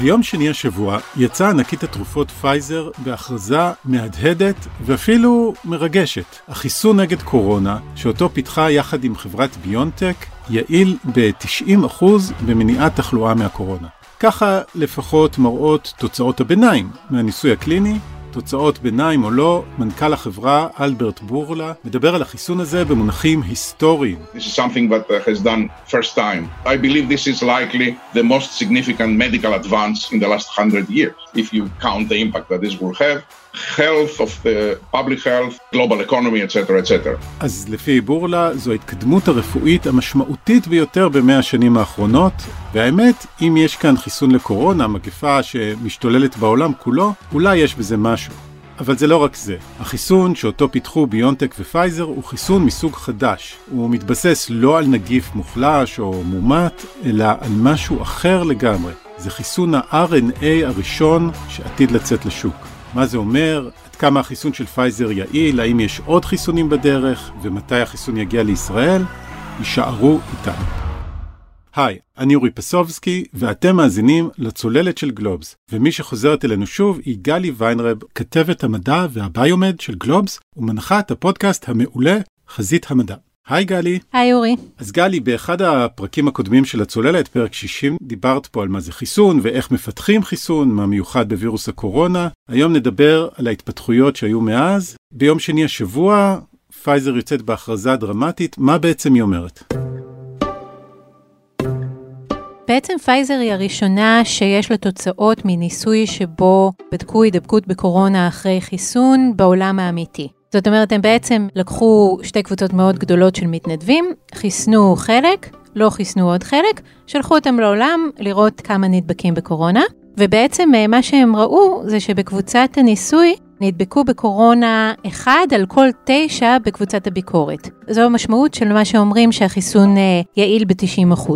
ביום שני השבוע יצאה ענקית התרופות פייזר בהכרזה מהדהדת ואפילו מרגשת. החיסון נגד קורונה, שאותו פיתחה יחד עם חברת ביונטק, יעיל ב-90% במניעת תחלואה מהקורונה. ככה לפחות מראות תוצאות הביניים מהניסוי הקליני, תוצאות ביניים או לא, מנכ"ל החברה אלברט בורלה מדבר על החיסון הזה במונחים היסטוריים. אה. Health of the public health, global economy, etc., etc. אז לפי בורלה, זו ההתקדמות הרפואית המשמעותית ביותר במאה השנים האחרונות, והאמת, אם יש כאן חיסון לקורונה, מגפה שמשתוללת בעולם כולו, אולי יש בזה משהו. אבל זה לא רק זה. החיסון שאותו פיתחו ביונטק ופייזר הוא חיסון מסוג חדש. הוא מתבסס לא על נגיף מוחלש או מומת, אלא על משהו אחר לגמרי. זה חיסון ה-RNA הראשון שעתיד לצאת לשוק. מה זה אומר, עד כמה החיסון של פייזר יעיל, האם יש עוד חיסונים בדרך, ומתי החיסון יגיע לישראל, הישארו איתנו. היי, אני אורי פסובסקי, ואתם מאזינים לצוללת של גלובס, ומי שחוזרת אלינו שוב היא גלי ויינרב, כתבת המדע והביומד של גלובס, ומנחה את הפודקאסט המעולה חזית המדע. היי גלי. היי אורי. אז גלי, באחד הפרקים הקודמים של הצוללת, פרק 60, דיברת פה על מה זה חיסון ואיך מפתחים חיסון, מה מיוחד בווירוס הקורונה. היום נדבר על ההתפתחויות שהיו מאז. ביום שני השבוע, פייזר יוצאת בהכרזה דרמטית, מה בעצם היא אומרת? בעצם פייזר היא הראשונה שיש לה תוצאות מניסוי שבו בדקו הידבקות בקורונה אחרי חיסון בעולם האמיתי. זאת אומרת, הם בעצם לקחו שתי קבוצות מאוד גדולות של מתנדבים, חיסנו חלק, לא חיסנו עוד חלק, שלחו אותם לעולם לראות כמה נדבקים בקורונה, ובעצם אה, מה שהם ראו זה שבקבוצת הניסוי נדבקו בקורונה אחד על כל תשע בקבוצת הביקורת. זו המשמעות של מה שאומרים שהחיסון אה, יעיל ב-90%.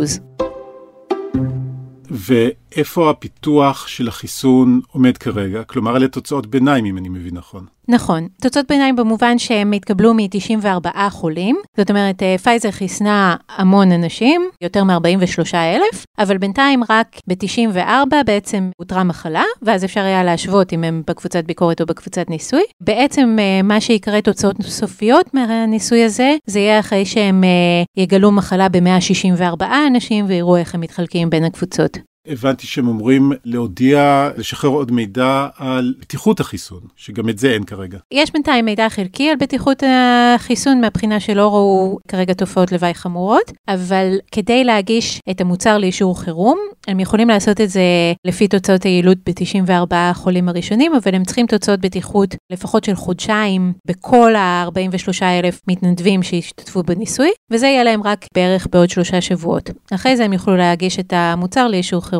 ואיפה הפיתוח של החיסון עומד כרגע? כלומר, אלה תוצאות ביניים, אם אני מבין נכון. נכון, תוצאות ביניים במובן שהם התקבלו מ-94 חולים, זאת אומרת אה, פייזר חיסנה המון אנשים, יותר מ-43 אלף, אבל בינתיים רק ב-94 בעצם אותרה מחלה, ואז אפשר היה להשוות אם הם בקבוצת ביקורת או בקבוצת ניסוי. בעצם אה, מה שיקרה תוצאות סופיות מהניסוי הזה, זה יהיה אחרי שהם אה, יגלו מחלה ב-164 אנשים ויראו איך הם מתחלקים בין הקבוצות. הבנתי שהם אומרים להודיע, לשחרר עוד מידע על בטיחות החיסון, שגם את זה אין כרגע. יש בינתיים מידע חלקי על בטיחות החיסון מהבחינה שלא ראו כרגע תופעות לוואי חמורות, אבל כדי להגיש את המוצר לאישור חירום, הם יכולים לעשות את זה לפי תוצאות היעילות ב-94 החולים הראשונים, אבל הם צריכים תוצאות בטיחות לפחות של חודשיים בכל ה-43 אלף מתנדבים שהשתתפו בניסוי, וזה יהיה להם רק בערך בעוד שלושה שבועות. אחרי זה הם יוכלו להגיש את המוצר לאישור חירום.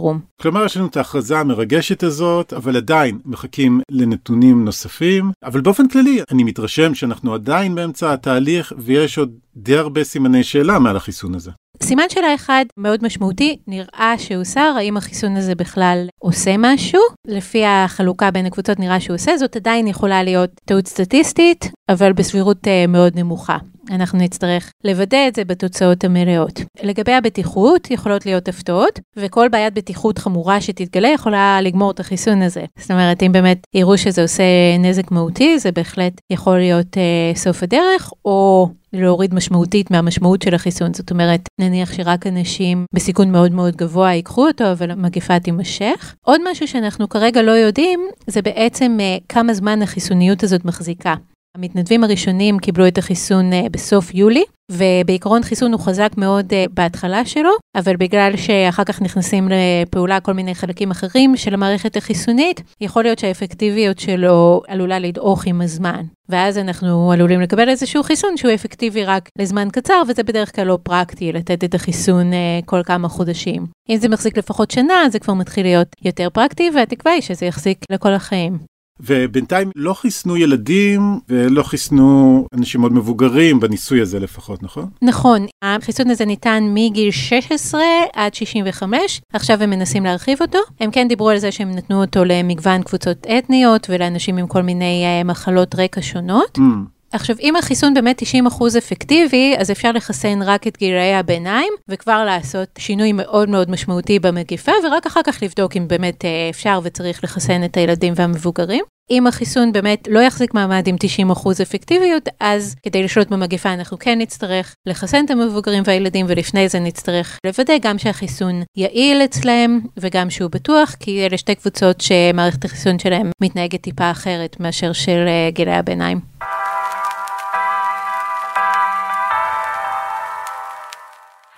כלומר, יש לנו את ההכרזה המרגשת הזאת, אבל עדיין מחכים לנתונים נוספים. אבל באופן כללי, אני מתרשם שאנחנו עדיין באמצע התהליך, ויש עוד די הרבה סימני שאלה מעל החיסון הזה. סימן שאלה אחד מאוד משמעותי, נראה שהוסר, האם החיסון הזה בכלל עושה משהו? לפי החלוקה בין הקבוצות נראה שהוא עושה, זאת עדיין יכולה להיות טעות סטטיסטית, אבל בסבירות uh, מאוד נמוכה. אנחנו נצטרך לוודא את זה בתוצאות המלאות. לגבי הבטיחות, יכולות להיות הפתעות, וכל בעיית בטיחות חמורה שתתגלה יכולה לגמור את החיסון הזה. זאת אומרת, אם באמת יראו שזה עושה נזק מהותי, זה בהחלט יכול להיות uh, סוף הדרך, או להוריד משמעותית מהמשמעות של החיסון. זאת אומרת, נניח שרק אנשים בסיכון מאוד מאוד גבוה ייקחו אותו, אבל המגפה תימשך. עוד משהו שאנחנו כרגע לא יודעים, זה בעצם uh, כמה זמן החיסוניות הזאת מחזיקה. המתנדבים הראשונים קיבלו את החיסון uh, בסוף יולי, ובעיקרון חיסון הוא חזק מאוד uh, בהתחלה שלו, אבל בגלל שאחר כך נכנסים לפעולה כל מיני חלקים אחרים של המערכת החיסונית, יכול להיות שהאפקטיביות שלו עלולה לדעוך עם הזמן. ואז אנחנו עלולים לקבל איזשהו חיסון שהוא אפקטיבי רק לזמן קצר, וזה בדרך כלל לא פרקטי לתת את החיסון uh, כל כמה חודשים. אם זה מחזיק לפחות שנה, זה כבר מתחיל להיות יותר פרקטי, והתקווה היא שזה יחזיק לכל החיים. ובינתיים לא חיסנו ילדים ולא חיסנו אנשים מאוד מבוגרים בניסוי הזה לפחות, נכון? נכון, החיסון הזה ניתן מגיל 16 עד 65, עכשיו הם מנסים להרחיב אותו. הם כן דיברו על זה שהם נתנו אותו למגוון קבוצות אתניות ולאנשים עם כל מיני uh, מחלות רקע שונות. Mm. עכשיו, אם החיסון באמת 90% אפקטיבי, אז אפשר לחסן רק את גילאי הביניים, וכבר לעשות שינוי מאוד מאוד משמעותי במגיפה, ורק אחר כך לבדוק אם באמת אה, אפשר וצריך לחסן את הילדים והמבוגרים. אם החיסון באמת לא יחזיק מעמד עם 90% אפקטיביות, אז כדי לשלוט במגפה אנחנו כן נצטרך לחסן את המבוגרים והילדים, ולפני זה נצטרך לוודא גם שהחיסון יעיל אצלם, וגם שהוא בטוח, כי אלה שתי קבוצות שמערכת החיסון שלהם מתנהגת טיפה אחרת מאשר של אה, גילי הביניים.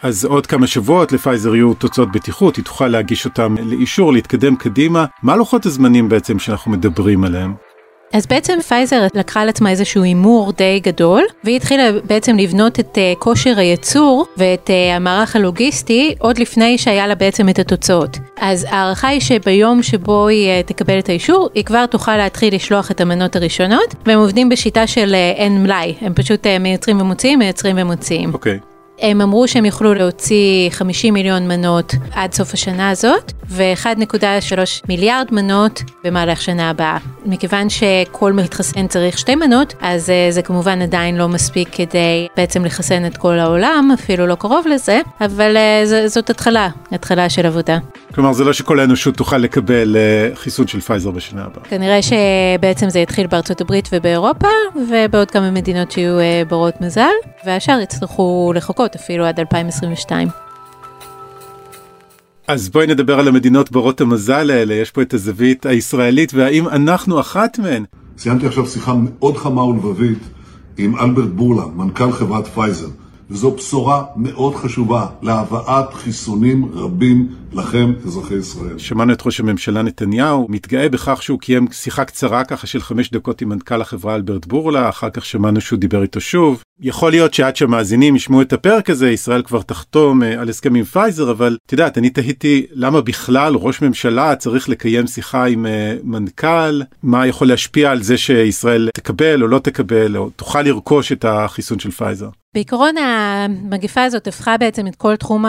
אז עוד כמה שבועות לפייזר יהיו תוצאות בטיחות, היא תוכל להגיש אותם לאישור, להתקדם קדימה. מה לוחות הזמנים בעצם שאנחנו מדברים עליהם? אז בעצם פייזר לקחה על עצמה איזשהו הימור די גדול, והיא התחילה בעצם לבנות את uh, כושר הייצור ואת uh, המערך הלוגיסטי עוד לפני שהיה לה בעצם את התוצאות. אז ההערכה היא שביום שבו היא uh, תקבל את האישור, היא כבר תוכל להתחיל לשלוח את המנות הראשונות, והם עובדים בשיטה של אין מלאי, הם פשוט מייצרים ומוציאים, מייצרים ומוציאים. אוקיי. Okay. הם אמרו שהם יוכלו להוציא 50 מיליון מנות עד סוף השנה הזאת, ו-1.3 מיליארד מנות במהלך שנה הבאה. מכיוון שכל מתחסן צריך שתי מנות, אז uh, זה כמובן עדיין לא מספיק כדי בעצם לחסן את כל העולם, אפילו לא קרוב לזה, אבל ז- זאת התחלה, התחלה של עבודה. כלומר זה לא שכל האנושות תוכל לקבל uh, חיסון של פייזר בשנה הבאה. כנראה שבעצם זה יתחיל בארצות הברית ובאירופה, ובעוד כמה מדינות שיהיו ברות מזל, והשאר יצטרכו לחכות אפילו עד 2022. אז בואי נדבר על המדינות ברות המזל האלה, יש פה את הזווית הישראלית, והאם אנחנו אחת מהן? סיימתי עכשיו שיחה מאוד חמה ולבבית עם אלברט בורלה, מנכ"ל חברת פייזר, וזו בשורה מאוד חשובה להבאת חיסונים רבים לכם, אזרחי ישראל. שמענו את ראש הממשלה נתניהו, מתגאה בכך שהוא קיים שיחה קצרה ככה של חמש דקות עם מנכ"ל החברה אלברט בורלה, אחר כך שמענו שהוא דיבר איתו שוב. יכול להיות שעד שהמאזינים ישמעו את הפרק הזה, ישראל כבר תחתום על הסכם עם פייזר, אבל את יודעת, אני תהיתי למה בכלל ראש ממשלה צריך לקיים שיחה עם מנכ"ל, מה יכול להשפיע על זה שישראל תקבל או לא תקבל, או תוכל לרכוש את החיסון של פייזר. בעיקרון המגפה הזאת הפכה בעצם את כל תחום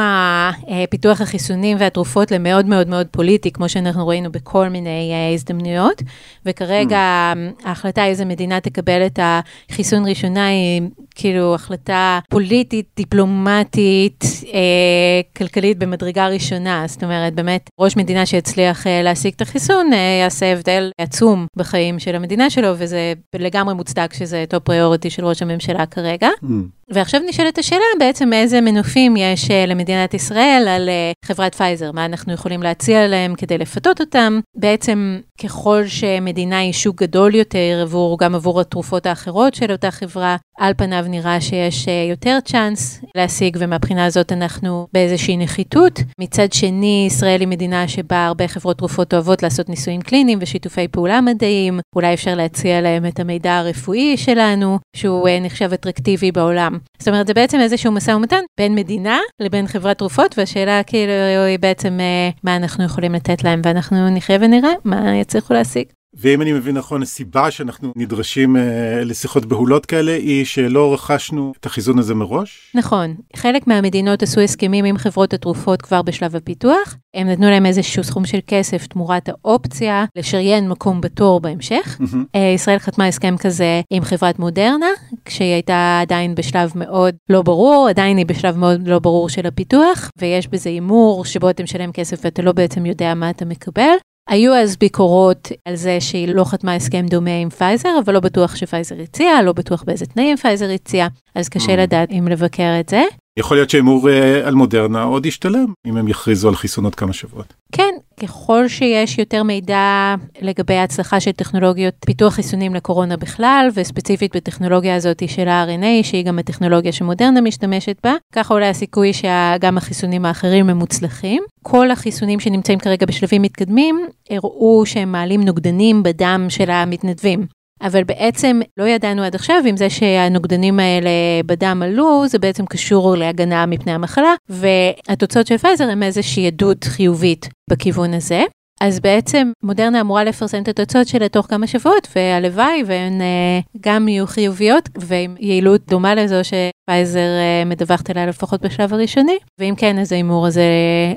פיתוח החיסונים והתרופות למאוד מאוד מאוד פוליטי, כמו שאנחנו ראינו בכל מיני הזדמנויות, וכרגע mm. ההחלטה איזה מדינה תקבל את החיסון ראשונה היא כאילו החלטה פוליטית, דיפלומטית, אה, כלכלית במדרגה ראשונה. זאת אומרת, באמת, ראש מדינה שיצליח אה, להשיג את החיסון אה, יעשה הבדל עצום בחיים של המדינה שלו, וזה לגמרי מוצדק שזה top priority של ראש הממשלה כרגע. Mm. ועכשיו נשאלת השאלה בעצם איזה מנופים יש למדינת ישראל על חברת פייזר, מה אנחנו יכולים להציע להם כדי לפתות אותם. בעצם ככל שמדינה היא שוק גדול יותר עבור, גם עבור התרופות האחרות של אותה חברה, על פניו נראה שיש יותר צ'אנס להשיג, ומהבחינה הזאת אנחנו באיזושהי נחיתות. מצד שני, ישראל היא מדינה שבה הרבה חברות תרופות אוהבות לעשות ניסויים קליניים ושיתופי פעולה מדעיים, אולי אפשר להציע להם את המידע הרפואי שלנו, שהוא נחשב אטרקטיבי בעולם. זאת אומרת, זה בעצם איזשהו משא ומתן בין מדינה לבין חברת תרופות, והשאלה כאילו היא בעצם מה אנחנו יכולים לתת להם, ואנחנו נחיה ונראה מה יצליחו להשיג. ואם אני מבין נכון, הסיבה שאנחנו נדרשים אה, לשיחות בהולות כאלה היא שלא רכשנו את החיזון הזה מראש? נכון. חלק מהמדינות עשו הסכמים עם חברות התרופות כבר בשלב הפיתוח. הם נתנו להם איזשהו סכום של כסף תמורת האופציה לשריין מקום בתור בהמשך. Mm-hmm. אה, ישראל חתמה הסכם כזה עם חברת מודרנה, כשהיא הייתה עדיין בשלב מאוד לא ברור, עדיין היא בשלב מאוד לא ברור של הפיתוח, ויש בזה הימור שבו אתה משלם כסף ואתה לא בעצם יודע מה אתה מקבל. היו אז ביקורות על זה שהיא לא חתמה הסכם דומה עם פייזר, אבל לא בטוח שפייזר הציעה, לא בטוח באיזה תנאים פייזר הציעה, אז קשה לדעת אם לבקר את זה. יכול להיות שהימור על מודרנה עוד ישתלם, אם הם יכריזו על חיסון עוד כמה שבועות. כן, ככל שיש יותר מידע לגבי ההצלחה של טכנולוגיות פיתוח חיסונים לקורונה בכלל, וספציפית בטכנולוגיה הזאת של ה-RNA, שהיא גם הטכנולוגיה שמודרנה משתמשת בה, ככה עולה הסיכוי שגם החיסונים האחרים הם מוצלחים. כל החיסונים שנמצאים כרגע בשלבים מתקדמים, הראו שהם מעלים נוגדנים בדם של המתנדבים. אבל בעצם לא ידענו עד עכשיו אם זה שהנוגדנים האלה בדם עלו, זה בעצם קשור להגנה מפני המחלה, והתוצאות של פייזר הם איזושהי עדות חיובית בכיוון הזה. אז בעצם מודרנה אמורה לפרסם את התוצאות שלה תוך כמה שבועות, והלוואי והן uh, גם יהיו חיוביות ועם יעילות דומה לזו שפייזר uh, מדווחת עליה לפחות בשלב הראשוני, ואם כן אז ההימור הזה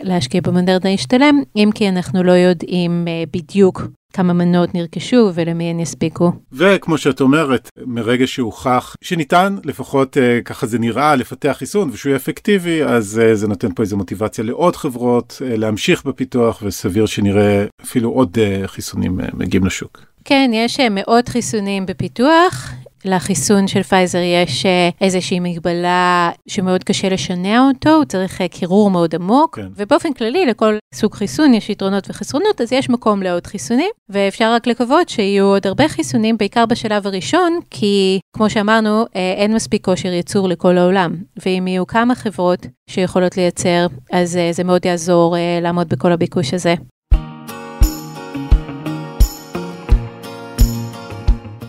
להשקיע במודרנה ישתלם, אם כי אנחנו לא יודעים uh, בדיוק כמה מנות נרכשו ולמי הן יספיקו. וכמו שאת אומרת, מרגע שהוכח שניתן, לפחות אה, ככה זה נראה, לפתח חיסון ושהוא יהיה אפקטיבי, אז אה, זה נותן פה איזו מוטיבציה לעוד חברות אה, להמשיך בפיתוח, וסביר שנראה אפילו עוד אה, חיסונים אה, מגיעים לשוק. כן, יש אה, מאות חיסונים בפיתוח. לחיסון של פייזר יש אה, איזושהי מגבלה שמאוד קשה לשנע אותו, הוא צריך אה, קירור מאוד עמוק, כן. ובאופן כללי לכל סוג חיסון יש יתרונות וחסרונות, אז יש מקום לעוד חיסונים, ואפשר רק לקוות שיהיו עוד הרבה חיסונים, בעיקר בשלב הראשון, כי כמו שאמרנו, אה, אין מספיק כושר ייצור לכל העולם, ואם יהיו כמה חברות שיכולות לייצר, אז זה מאוד יעזור לעמוד בכל הביקוש הזה.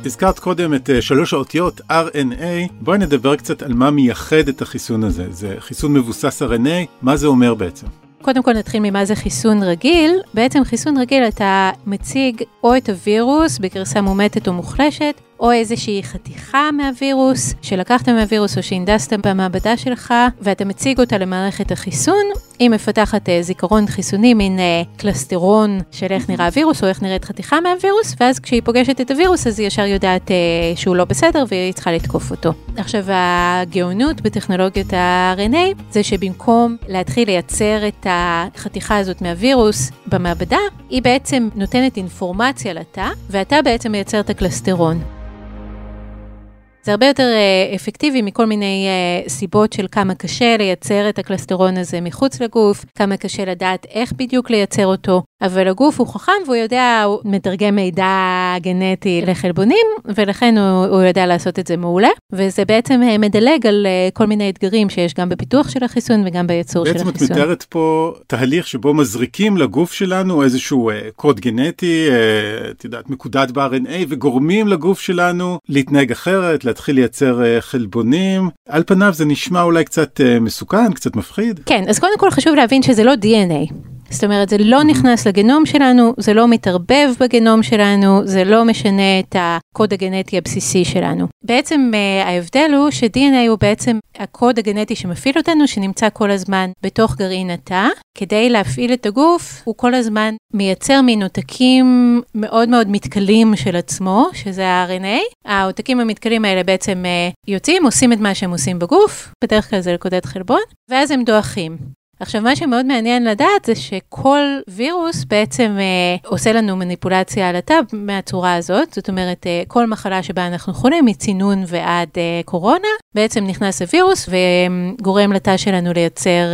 הזכרת קודם את אה, שלוש האותיות RNA, בואי נדבר קצת על מה מייחד את החיסון הזה. זה חיסון מבוסס RNA, מה זה אומר בעצם? קודם כל נתחיל ממה זה חיסון רגיל. בעצם חיסון רגיל אתה מציג או את הווירוס בגרסה מומתת או מוחלשת, או איזושהי חתיכה מהווירוס שלקחת מהווירוס או שהנדסת במעבדה שלך ואתה מציג אותה למערכת החיסון, היא מפתחת אה, זיכרון חיסוני, מין אה, קלסטרון של איך נראה הווירוס או איך נראית חתיכה מהווירוס, ואז כשהיא פוגשת את הווירוס אז היא ישר יודעת אה, שהוא לא בסדר והיא צריכה לתקוף אותו. עכשיו הגאונות בטכנולוגיית ה-RNA זה שבמקום להתחיל לייצר את החתיכה הזאת מהווירוס במעבדה, היא בעצם נותנת אינפורמציה לתא, והתא בעצם מייצר את הקלסטרון. זה הרבה יותר אה, אפקטיבי מכל מיני אה, סיבות של כמה קשה לייצר את הקלסטרון הזה מחוץ לגוף, כמה קשה לדעת איך בדיוק לייצר אותו, אבל הגוף הוא חכם והוא יודע, הוא מתרגם מידע גנטי לחלבונים, ולכן הוא, הוא יודע לעשות את זה מעולה, וזה בעצם אה, מדלג על כל מיני אתגרים שיש גם בפיתוח של החיסון וגם בייצור של החיסון. בעצם את מתארת פה תהליך שבו מזריקים לגוף שלנו איזשהו קוד גנטי, את יודעת, מקודד ב-RNA, וגורמים לגוף שלנו להתנהג אחרת, להתחיל לייצר אה, חלבונים. על פניו זה נשמע אולי קצת אה, מסוכן, קצת מפחיד. כן, אז קודם כל חשוב להבין שזה לא DNA. זאת אומרת, זה לא נכנס לגנום שלנו, זה לא מתערבב בגנום שלנו, זה לא משנה את הקוד הגנטי הבסיסי שלנו. בעצם uh, ההבדל הוא ש-DNA הוא בעצם הקוד הגנטי שמפעיל אותנו, שנמצא כל הזמן בתוך גרעין התא. כדי להפעיל את הגוף, הוא כל הזמן מייצר מין עותקים מאוד מאוד מתכלים של עצמו, שזה ה-RNA. העותקים המתכלים האלה בעצם uh, יוצאים, עושים את מה שהם עושים בגוף, בדרך כלל זה לקודד חלבון, ואז הם דועכים. עכשיו, מה שמאוד מעניין לדעת זה שכל וירוס בעצם אה, עושה לנו מניפולציה על התא מהצורה הזאת, זאת אומרת, אה, כל מחלה שבה אנחנו חולים, מצינון ועד אה, קורונה, בעצם נכנס הווירוס וגורם לתא שלנו לייצר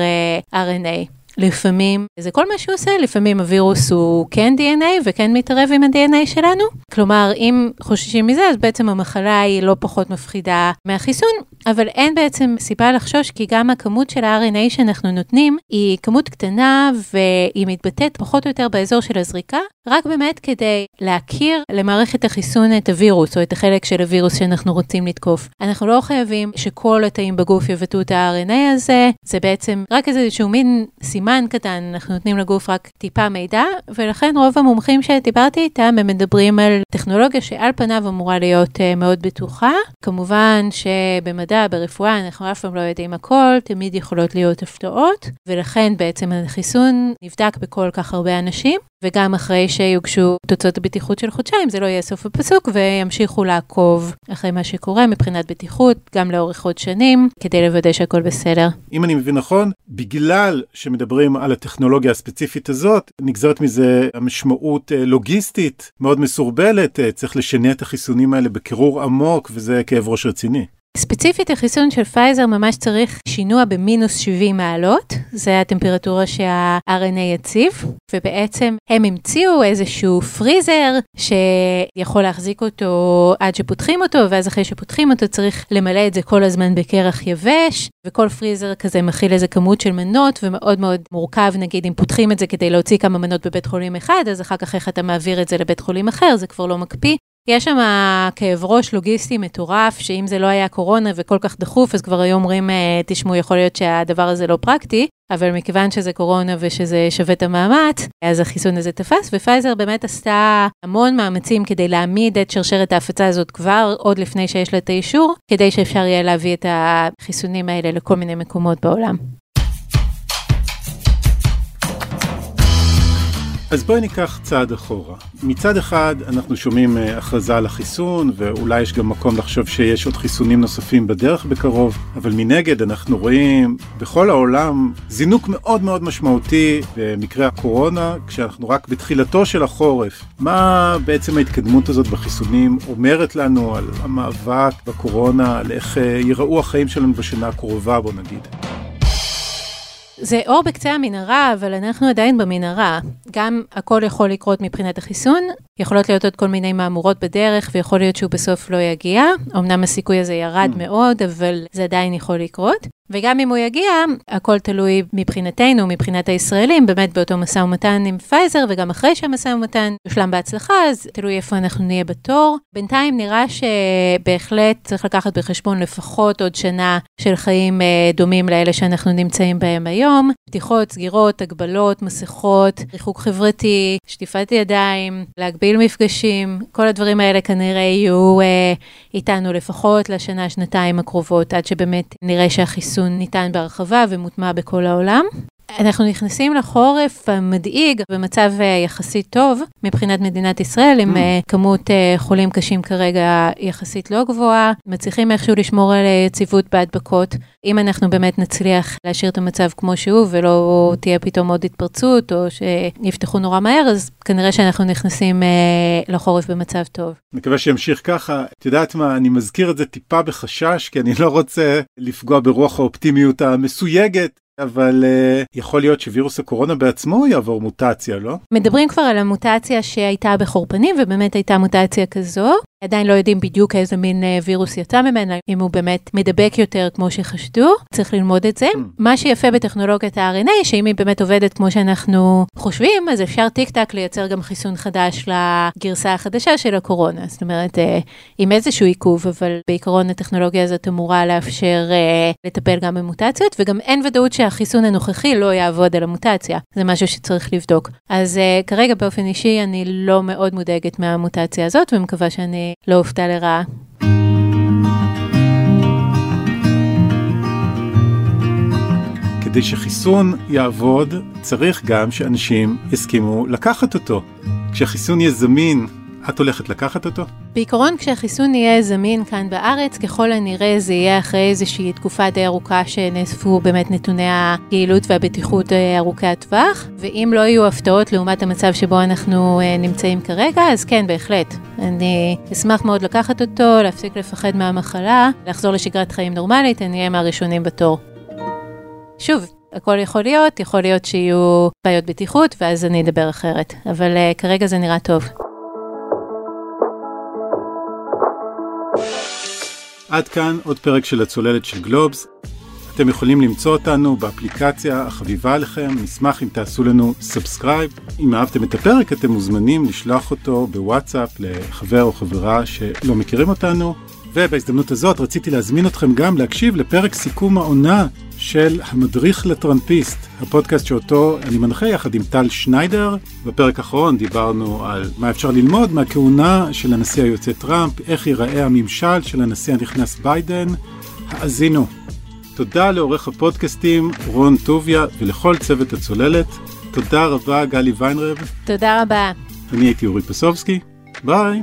אה, RNA. לפעמים זה כל מה שהוא עושה, לפעמים הווירוס הוא כן DNA וכן מתערב עם ה-DNA שלנו. כלומר, אם חוששים מזה, אז בעצם המחלה היא לא פחות מפחידה מהחיסון, אבל אין בעצם סיבה לחשוש, כי גם הכמות של ה-RNA שאנחנו נותנים היא כמות קטנה והיא מתבטאת פחות או יותר באזור של הזריקה, רק באמת כדי להכיר למערכת החיסון את הווירוס או את החלק של הווירוס שאנחנו רוצים לתקוף. אנחנו לא חייבים שכל התאים בגוף יבטאו את ה-RNA הזה, זה בעצם רק איזשהו מין סימן קטן, אנחנו נותנים לגוף רק טיפה מידע, ולכן רוב המומחים שדיברתי איתם הם מדברים על טכנולוגיה שעל פניו אמורה להיות uh, מאוד בטוחה. כמובן שבמדע, ברפואה, אנחנו אף פעם לא יודעים הכל, תמיד יכולות להיות הפתעות, ולכן בעצם החיסון נבדק בכל כך הרבה אנשים, וגם אחרי שיוגשו תוצאות הבטיחות של חודשיים, זה לא יהיה סוף הפסוק, וימשיכו לעקוב אחרי מה שקורה מבחינת בטיחות, גם לאורך עוד שנים, כדי לוודא שהכל בסדר. אם אני מבין נכון, בגלל שמדברים על הטכנולוגיה הספציפית הזאת, נגזרת מזה המשמעות אה, לוגיסטית מאוד מסורבלת, אה, צריך לשנע את החיסונים האלה בקירור עמוק, וזה כאב ראש רציני. ספציפית החיסון של פייזר ממש צריך שינוע במינוס 70 מעלות, זה הטמפרטורה שה-RNA יציב, ובעצם הם המציאו איזשהו פריזר שיכול להחזיק אותו עד שפותחים אותו, ואז אחרי שפותחים אותו צריך למלא את זה כל הזמן בקרח יבש, וכל פריזר כזה מכיל איזה כמות של מנות, ומאוד מאוד מורכב נגיד אם פותחים את זה כדי להוציא כמה מנות בבית חולים אחד, אז אחר כך איך אתה מעביר את זה לבית חולים אחר, זה כבר לא מקפיא. יש שם כאב ראש לוגיסטי מטורף, שאם זה לא היה קורונה וכל כך דחוף, אז כבר היו אומרים, אה, תשמעו, יכול להיות שהדבר הזה לא פרקטי, אבל מכיוון שזה קורונה ושזה שווה את המאמץ, אז החיסון הזה תפס, ופייזר באמת עשתה המון מאמצים כדי להעמיד את שרשרת ההפצה הזאת כבר עוד לפני שיש לה את האישור, כדי שאפשר יהיה להביא את החיסונים האלה לכל מיני מקומות בעולם. אז בואי ניקח צעד אחורה. מצד אחד אנחנו שומעים אה, הכרזה על החיסון ואולי יש גם מקום לחשוב שיש עוד חיסונים נוספים בדרך בקרוב, אבל מנגד אנחנו רואים בכל העולם זינוק מאוד מאוד משמעותי במקרה הקורונה כשאנחנו רק בתחילתו של החורף. מה בעצם ההתקדמות הזאת בחיסונים אומרת לנו על המאבק בקורונה, על איך אה, ייראו החיים שלנו בשנה הקרובה בוא נגיד. זה אור בקצה המנהרה, אבל אנחנו עדיין במנהרה. גם הכל יכול לקרות מבחינת החיסון, יכולות להיות עוד כל מיני מהמורות בדרך, ויכול להיות שהוא בסוף לא יגיע. אמנם הסיכוי הזה ירד mm. מאוד, אבל זה עדיין יכול לקרות. וגם אם הוא יגיע, הכל תלוי מבחינתנו, מבחינת הישראלים, באמת באותו משא ומתן עם פייזר, וגם אחרי שהמשא ומתן יושלם בהצלחה, אז תלוי איפה אנחנו נהיה בתור. בינתיים נראה שבהחלט צריך לקחת בחשבון לפחות עוד שנה של חיים אה, דומים לאלה שאנחנו נמצאים בהם היום. פתיחות, סגירות, הגבלות, מסכות, ריחוק חברתי, שטיפת ידיים, להגביל מפגשים, כל הדברים האלה כנראה יהיו אה, איתנו לפחות לשנה, שנתיים הקרובות, עד שבאמת נראה שהחיסון ניתן בהרחבה ומוטמע בכל העולם. אנחנו נכנסים לחורף המדאיג במצב אה, יחסית טוב מבחינת מדינת ישראל, עם mm. אה, כמות אה, חולים קשים כרגע יחסית לא גבוהה, מצליחים איכשהו לשמור על יציבות בהדבקות. אם אנחנו באמת נצליח להשאיר את המצב כמו שהוא ולא תהיה פתאום עוד התפרצות או שיפתחו נורא מהר, אז כנראה שאנחנו נכנסים לחורף במצב טוב. מקווה שימשיך ככה. את יודעת מה, אני מזכיר את זה טיפה בחשש, כי אני לא רוצה לפגוע ברוח האופטימיות המסויגת אבל uh, יכול להיות שווירוס הקורונה בעצמו יעבור מוטציה, לא? מדברים כבר על המוטציה שהייתה בחורפנים, ובאמת הייתה מוטציה כזו. עדיין לא יודעים בדיוק איזה מין אה, וירוס יצא ממנה, אם הוא באמת מדבק יותר כמו שחשדו, צריך ללמוד את זה. Mm. מה שיפה בטכנולוגיית ה-RNA, שאם היא באמת עובדת כמו שאנחנו חושבים, אז אפשר טיק טק לייצר גם חיסון חדש לגרסה החדשה של הקורונה. זאת אומרת, אה, עם איזשהו עיכוב, אבל בעיקרון הטכנולוגיה הזאת אמורה לאפשר אה, לטפל גם במוטציות, וגם אין ודאות שהחיסון הנוכחי לא יעבוד על המוטציה. זה משהו שצריך לבדוק. אז כרגע באופן אישי אני לא מאוד מודאגת מהמוטציה הזאת, ומקווה שאני לא הופתע לרעה. כדי שחיסון יעבוד, צריך גם שאנשים יסכימו לקחת אותו. כשהחיסון יהיה זמין את הולכת לקחת אותו? בעיקרון כשהחיסון יהיה זמין כאן בארץ, ככל הנראה זה יהיה אחרי איזושהי תקופה די ארוכה שנאספו באמת נתוני היעילות והבטיחות אה, ארוכי הטווח, ואם לא יהיו הפתעות לעומת המצב שבו אנחנו אה, נמצאים כרגע, אז כן, בהחלט. אני אשמח מאוד לקחת אותו, להפסיק לפחד מהמחלה, לחזור לשגרת חיים נורמלית, אני אהיה מהראשונים בתור. שוב, הכל יכול להיות, יכול להיות שיהיו בעיות בטיחות, ואז אני אדבר אחרת, אבל uh, כרגע זה נראה טוב. עד כאן עוד פרק של הצוללת של גלובס. אתם יכולים למצוא אותנו באפליקציה החביבה עליכם, נשמח אם תעשו לנו subscribe. אם אהבתם את הפרק אתם מוזמנים לשלוח אותו בוואטסאפ לחבר או חברה שלא מכירים אותנו. ובהזדמנות הזאת רציתי להזמין אתכם גם להקשיב לפרק סיכום העונה של המדריך לטרמפיסט, הפודקאסט שאותו אני מנחה יחד עם טל שניידר. בפרק האחרון דיברנו על מה אפשר ללמוד מהכהונה של הנשיא היוצא טראמפ, איך ייראה הממשל של הנשיא הנכנס ביידן. האזינו. תודה לעורך הפודקאסטים רון טוביה ולכל צוות הצוללת. תודה רבה גלי ויינרב. תודה רבה. אני הייתי אורי פסובסקי. ביי.